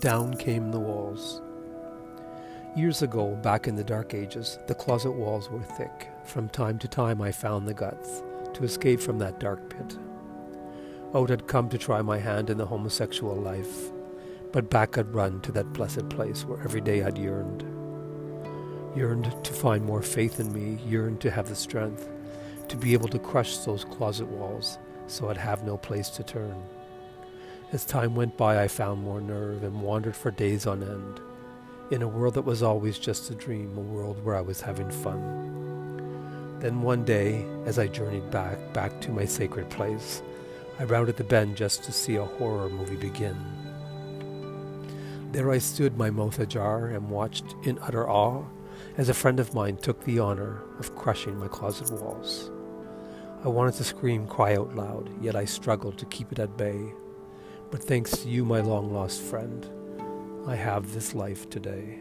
Down came the walls. Years ago, back in the dark ages, the closet walls were thick. From time to time, I found the guts to escape from that dark pit. Out had come to try my hand in the homosexual life, but back I'd run to that blessed place where every day I'd yearned. Yearned to find more faith in me, yearned to have the strength to be able to crush those closet walls so I'd have no place to turn. As time went by, I found more nerve and wandered for days on end in a world that was always just a dream, a world where I was having fun. Then one day, as I journeyed back, back to my sacred place, I rounded the bend just to see a horror movie begin. There I stood, my mouth ajar, and watched in utter awe as a friend of mine took the honor of crushing my closet walls. I wanted to scream, cry out loud, yet I struggled to keep it at bay. But thanks to you, my long lost friend, I have this life today.